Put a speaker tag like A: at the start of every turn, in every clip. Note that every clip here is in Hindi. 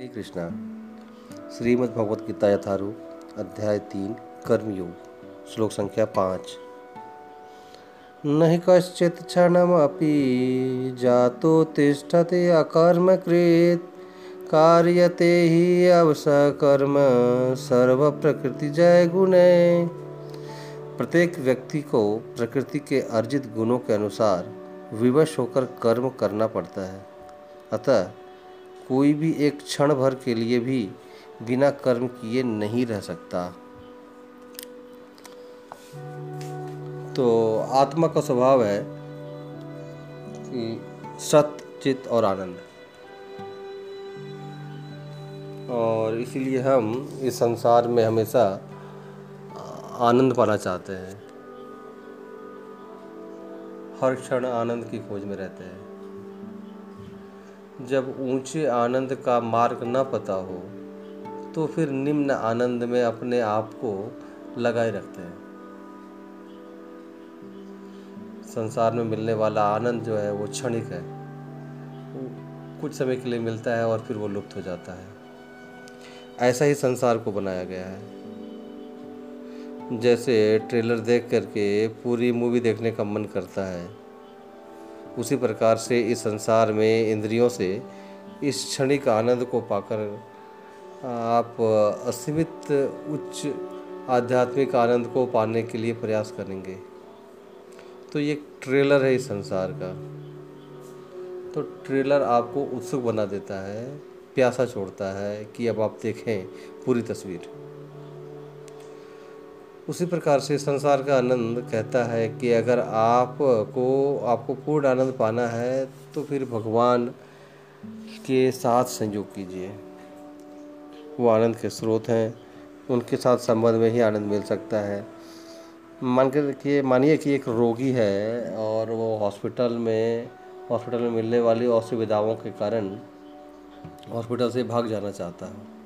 A: श्री कृष्णा। श्रीमद् भगवद गीता यथारूप अध्याय तीन, कर्मयोग, श्लोक संख्या पाँच। न कश्चित् क्षणमपि जातो तिष्ठते अकर्मकृत्, कार्यते हि अवसकर्म सर्व प्रकृति जय गुणे प्रत्येक व्यक्ति को प्रकृति के अर्जित गुणों के अनुसार विवश होकर कर्म करना पड़ता है। अतः कोई भी एक क्षण भर के लिए भी बिना कर्म किए नहीं रह सकता। तो आत्मा का स्वभाव है कि सत, चित और आनंद। और इसीलिए हम इस संसार में हमेशा आनंद पाना चाहते हैं। हर क्षण आनंद की खोज में रहते हैं। जब ऊँचे आनंद का मार्ग न पता हो तो फिर निम्न आनंद में अपने आप को लगाए रखते हैं। संसार में मिलने वाला आनंद जो है, वो क्षणिक है। कुछ समय के लिए मिलता है और फिर वो लुप्त हो जाता है। ऐसा ही संसार को बनाया गया है। जैसे ट्रेलर देख करके पूरी मूवी देखने का मन करता है उसी प्रकार से इस संसार में इंद्रियों से इस क्षणिक आनंद को पाकर आप असीमित उच्च आध्यात्मिक आनंद को पाने के लिए प्रयास करेंगे। तो ये ट्रेलर है इस संसार का। तो ट्रेलर आपको उत्सुक बना देता है, प्यासा छोड़ता है कि अब आप देखें पूरी तस्वीर। उसी प्रकार से संसार का आनंद कहता है कि अगर आपको आपको पूर्ण आनंद पाना है तो फिर भगवान के साथ संयोग कीजिए। वो आनंद के स्रोत हैं। उनके साथ संबंध में ही आनंद मिल सकता है। मान कि, मानिए कि एक रोगी है और वो हॉस्पिटल में हॉस्पिटल में मिलने वाली असुविधाओं के कारण हॉस्पिटल से भाग जाना चाहता है।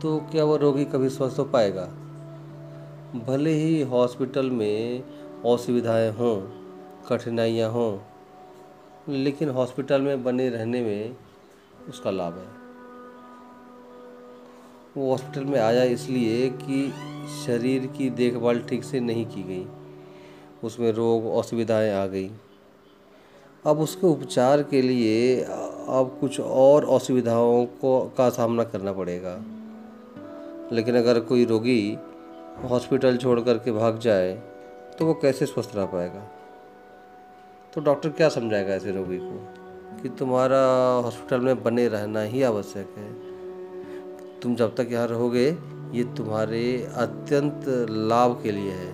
A: तो क्या वो रोगी कभी स्वस्थ हो पाएगा? भले ही हॉस्पिटल में असुविधाएँ हों, कठिनाइयाँ हों, लेकिन हॉस्पिटल में बने रहने में उसका लाभ है। वो हॉस्पिटल में आया इसलिए कि शरीर की देखभाल ठीक से नहीं की गई। उसमें रोग, असुविधाएँ आ गई। अब उसके उपचार के लिए अब कुछ और असुविधाओं को का सामना करना पड़ेगा। लेकिन अगर कोई रोगी हॉस्पिटल छोड़ कर के भाग जाए तो वो कैसे स्वस्थ रह पाएगा? तो डॉक्टर क्या समझाएगा ऐसे रोगी को? कि तुम्हारा हॉस्पिटल में बने रहना ही आवश्यक है। तुम जब तक यहाँ रहोगे, ये तुम्हारे अत्यंत लाभ के लिए है।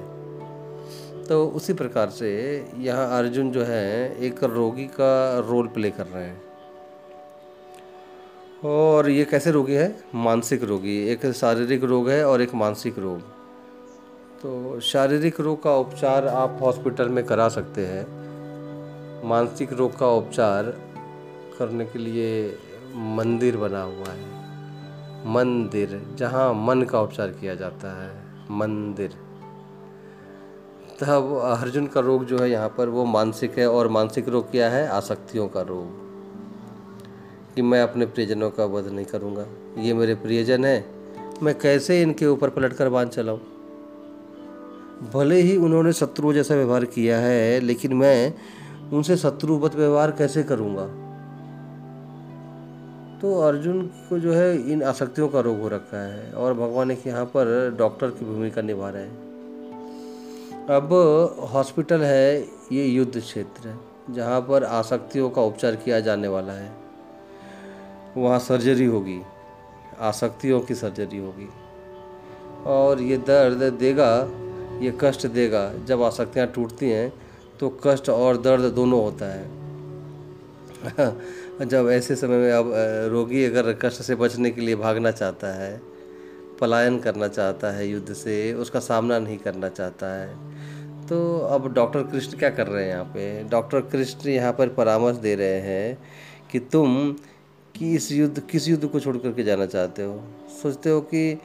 A: तो उसी प्रकार से यहाँ अर्जुन जो है, एक रोगी का रोल प्ले कर रहे हैं। और ये कैसे रोगी है? मानसिक रोगी, एक शारीरिक रोग है और एक मानसिक रोग। तो शारीरिक रोग का उपचार आप हॉस्पिटल में करा सकते हैं। मानसिक रोग का उपचार करने के लिए मंदिर बना हुआ है। मंदिर, जहाँ मन का उपचार किया जाता है। मंदिर। तब अर्जुन का रोग जो है यहाँ पर वो मानसिक है और मानसिक रोग क्या है? आसक्तियों का रोग। कि मैं अपने प्रियजनों का वध नहीं करूँगा। ये मेरे प्रियजन है। मैं कैसे इनके ऊपर पलट कर बाँध चलाऊँ? भले ही उन्होंने शत्रु जैसा व्यवहार किया है, लेकिन मैं उनसे शत्रुवत व्यवहार कैसे करूँगा? तो अर्जुन को जो है इन आसक्तियों का रोग हो रखा है और भगवान एक यहाँ पर डॉक्टर की भूमिका निभा रहे हैं। अब हॉस्पिटल है ये युद्ध क्षेत्र है जहाँ पर आसक्तियों का उपचार किया जाने वाला है। वहाँ सर्जरी होगी, आसक्तियों की सर्जरी होगी। और ये दर्द देगा ये कष्ट देगा। जब आसक्तियाँ टूटती हैं तो कष्ट और दर्द दोनों होता है। जब ऐसे समय में अब रोगी अगर कष्ट से बचने के लिए भागना चाहता है, पलायन करना चाहता है युद्ध से, उसका सामना नहीं करना चाहता है तो अब डॉक्टर कृष्ण क्या कर रहे हैं यहाँ पे? डॉक्टर कृष्ण यहाँ पर परामर्श दे रहे हैं कि तुम कि इस युद्ध, किस युद्ध को छोड़ करके जाना चाहते हो? सोचते हो कि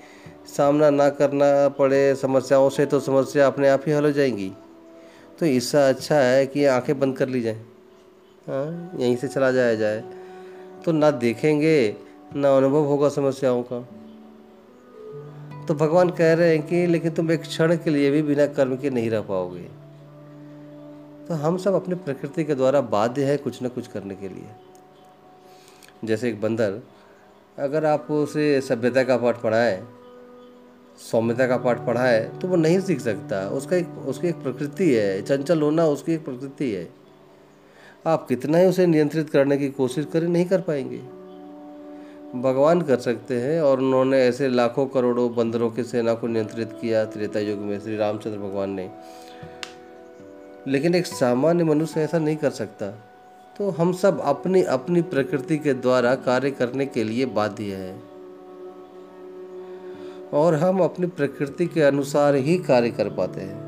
A: सामना ना करना पड़े समस्याओं से तो समस्या अपने आप ही हल हो जाएँगी। तो इससे अच्छा है कि आँखें बंद कर ली जाए। हाँ यहीं से चला जाया जाए। तो ना देखेंगे, ना अनुभव होगा समस्याओं का। तो भगवान कह रहे हैं कि, लेकिन तुम एक क्षण के लिए भी बिना कर्म के नहीं रह पाओगे। तो हम सब अपने प्रकृति के द्वारा बाध्य है कुछ ना कुछ करने के लिए। जैसे एक बंदर, अगर आप उसे सभ्यता का पाठ पढ़ाएँ सौम्यता का पाठ पढ़ा है तो वो नहीं सीख सकता। उसका एक, उसकी एक प्रकृति है, चंचल होना उसकी एक प्रकृति है। आप कितना ही उसे नियंत्रित करने की कोशिश करें, नहीं कर पाएँगे। भगवान कर सकते हैं, और उन्होंने ऐसे लाखों करोड़ों बंदरों की सेना को नियंत्रित किया त्रेता युग में, श्री रामचंद्र भगवान ने। लेकिन एक सामान्य मनुष्य ऐसा नहीं कर सकता। तो हम सब अपनी अपनी प्रकृति के द्वारा कार्य करने के लिए बाध्य हैं। और हम अपनी प्रकृति के अनुसार ही कार्य कर पाते हैं।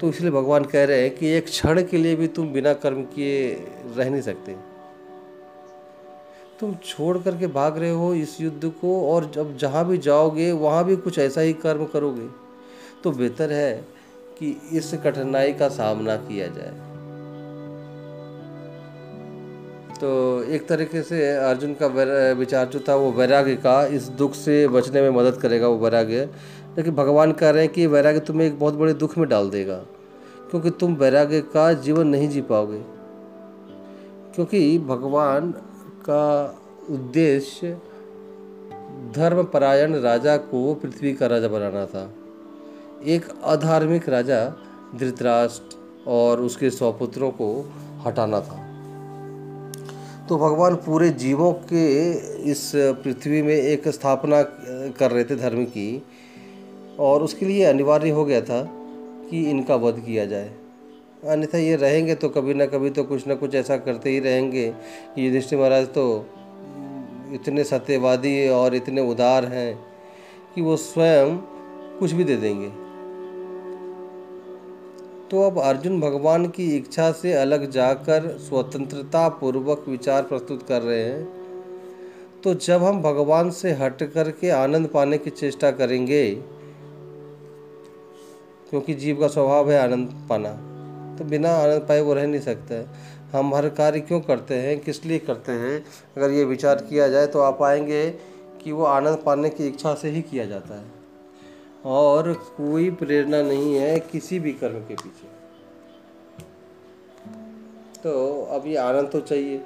A: तो इसलिए भगवान कह रहे हैं कि एक क्षण के लिए भी तुम बिना कर्म किए रह नहीं सकते। तुम छोड़ करके भाग रहे हो इस युद्ध को और जब जहाँ भी जाओगे, वहाँ भी कुछ ऐसा ही कर्म करोगे। तो बेहतर है कि इस कठिनाई का सामना किया जाए। तो एक तरीके से अर्जुन का विचार जो था वो वैराग्य का, इस दुख से बचने में मदद करेगा वो वैराग्य। लेकिन भगवान कह रहे हैं कि वैराग्य तुम्हें एक बहुत बड़े दुख में डाल देगा, क्योंकि तुम वैराग्य का जीवन नहीं जी पाओगे। क्योंकि भगवान का उद्देश्य धर्मपरायण राजा को पृथ्वी का राजा बनाना था। एक अधार्मिक राजा धृतराष्ट्र और उसके सौपुत्रों को हटाना था। तो भगवान पूरे जीवों के इस पृथ्वी में एक स्थापना कर रहे थे धर्म की, और उसके लिए अनिवार्य हो गया था कि इनका वध किया जाए। अन्यथा ये रहेंगे तो कभी ना कभी तो कुछ ना कुछ ऐसा करते ही रहेंगे कि युधिष्ठिर महाराज तो इतने सत्यवादी और इतने उदार हैं कि वो स्वयं कुछ भी दे देंगे। तो अब अर्जुन भगवान की इच्छा से अलग जाकर स्वतंत्रता पूर्वक विचार प्रस्तुत कर रहे हैं। तो जब हम भगवान से हट कर के आनंद पाने की चेष्टा करेंगे, क्योंकि जीव का स्वभाव है आनंद पाना तो बिना आनंद पाए वो रह नहीं सकता है। हम हर कार्य क्यों करते हैं, किस लिए करते हैं, अगर ये विचार किया जाए तो आप पाएँगे कि वो आनंद पाने की इच्छा से ही किया जाता है। और कोई प्रेरणा नहीं है किसी भी कर्म के पीछे। तो ये आनंद तो चाहिए,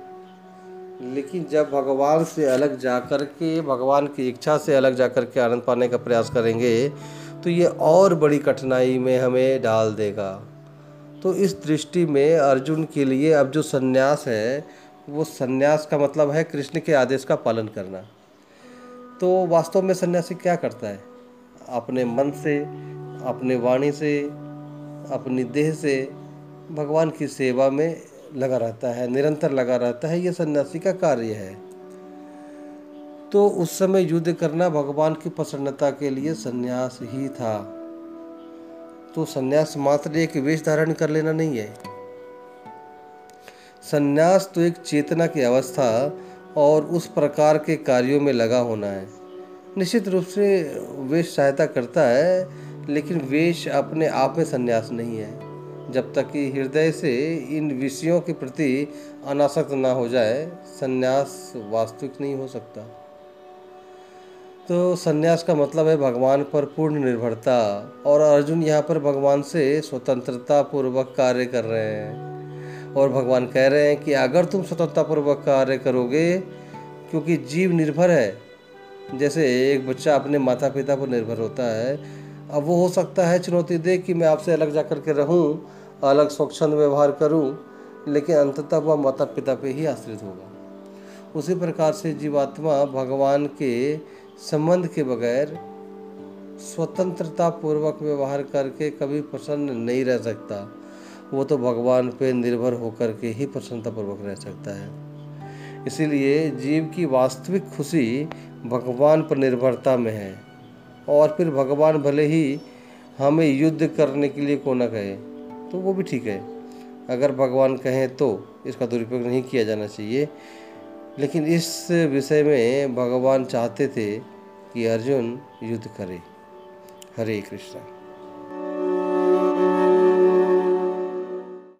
A: लेकिन जब भगवान से अलग जा कर के, भगवान की इच्छा से अलग जा कर के आनंद पाने का प्रयास करेंगे तो ये और बड़ी कठिनाई में हमें डाल देगा। तो इस दृष्टि में अर्जुन के लिए अब जो सन्यास है, वो सन्यास का मतलब है कृष्ण के आदेश का पालन करना। तो वास्तव में सन्यासी क्या करता है? अपने मन से, अपने वाणी से, अपनी देह से भगवान की सेवा में लगा रहता है, निरंतर लगा रहता है ये सन्यासी का कार्य है। तो उस समय युद्ध करना भगवान की प्रसन्नता के लिए सन्यास ही था। तो सन्यास मात्र एक वेश धारण कर लेना नहीं है। सन्यास तो एक चेतना की अवस्था और उस प्रकार के कार्यों में लगा होना है। निश्चित रूप से वेश सहायता करता है, लेकिन वेश अपने आप में संन्यास नहीं है। जब तक कि हृदय से इन विषयों के प्रति अनासक्त ना हो जाए, संन्यास वास्तविक नहीं हो सकता। तो संन्यास का मतलब है भगवान पर पूर्ण निर्भरता, और अर्जुन यहाँ पर भगवान से स्वतंत्रता पूर्वक कार्य कर रहे हैं। और भगवान कह रहे हैं कि अगर तुम स्वतंत्रता पूर्वक कार्य करोगे, क्योंकि जीव निर्भर है जैसे एक बच्चा अपने माता पिता पर निर्भर होता है, अब वो हो सकता है चुनौती दे कि मैं आपसे अलग जा कर के रहूँ, अलग स्वच्छंद व्यवहार करूँ, लेकिन अंततः वह माता पिता पे ही आश्रित होगा। उसी प्रकार से जीवात्मा भगवान के संबंध के बगैर स्वतंत्रता पूर्वक व्यवहार करके कभी प्रसन्न नहीं रह सकता। वो तो भगवान पे निर्भर होकर के ही प्रसन्नतापूर्वक रह सकता है। इसीलिए जीव की वास्तविक खुशी भगवान पर निर्भरता में है। और फिर भगवान भले ही हमें युद्ध करने के लिए को न कहे तो वो भी ठीक है। अगर भगवान कहें तो इसका दुरुपयोग नहीं किया जाना चाहिए। लेकिन इस विषय में भगवान चाहते थे कि अर्जुन युद्ध करे। हरे कृष्णा।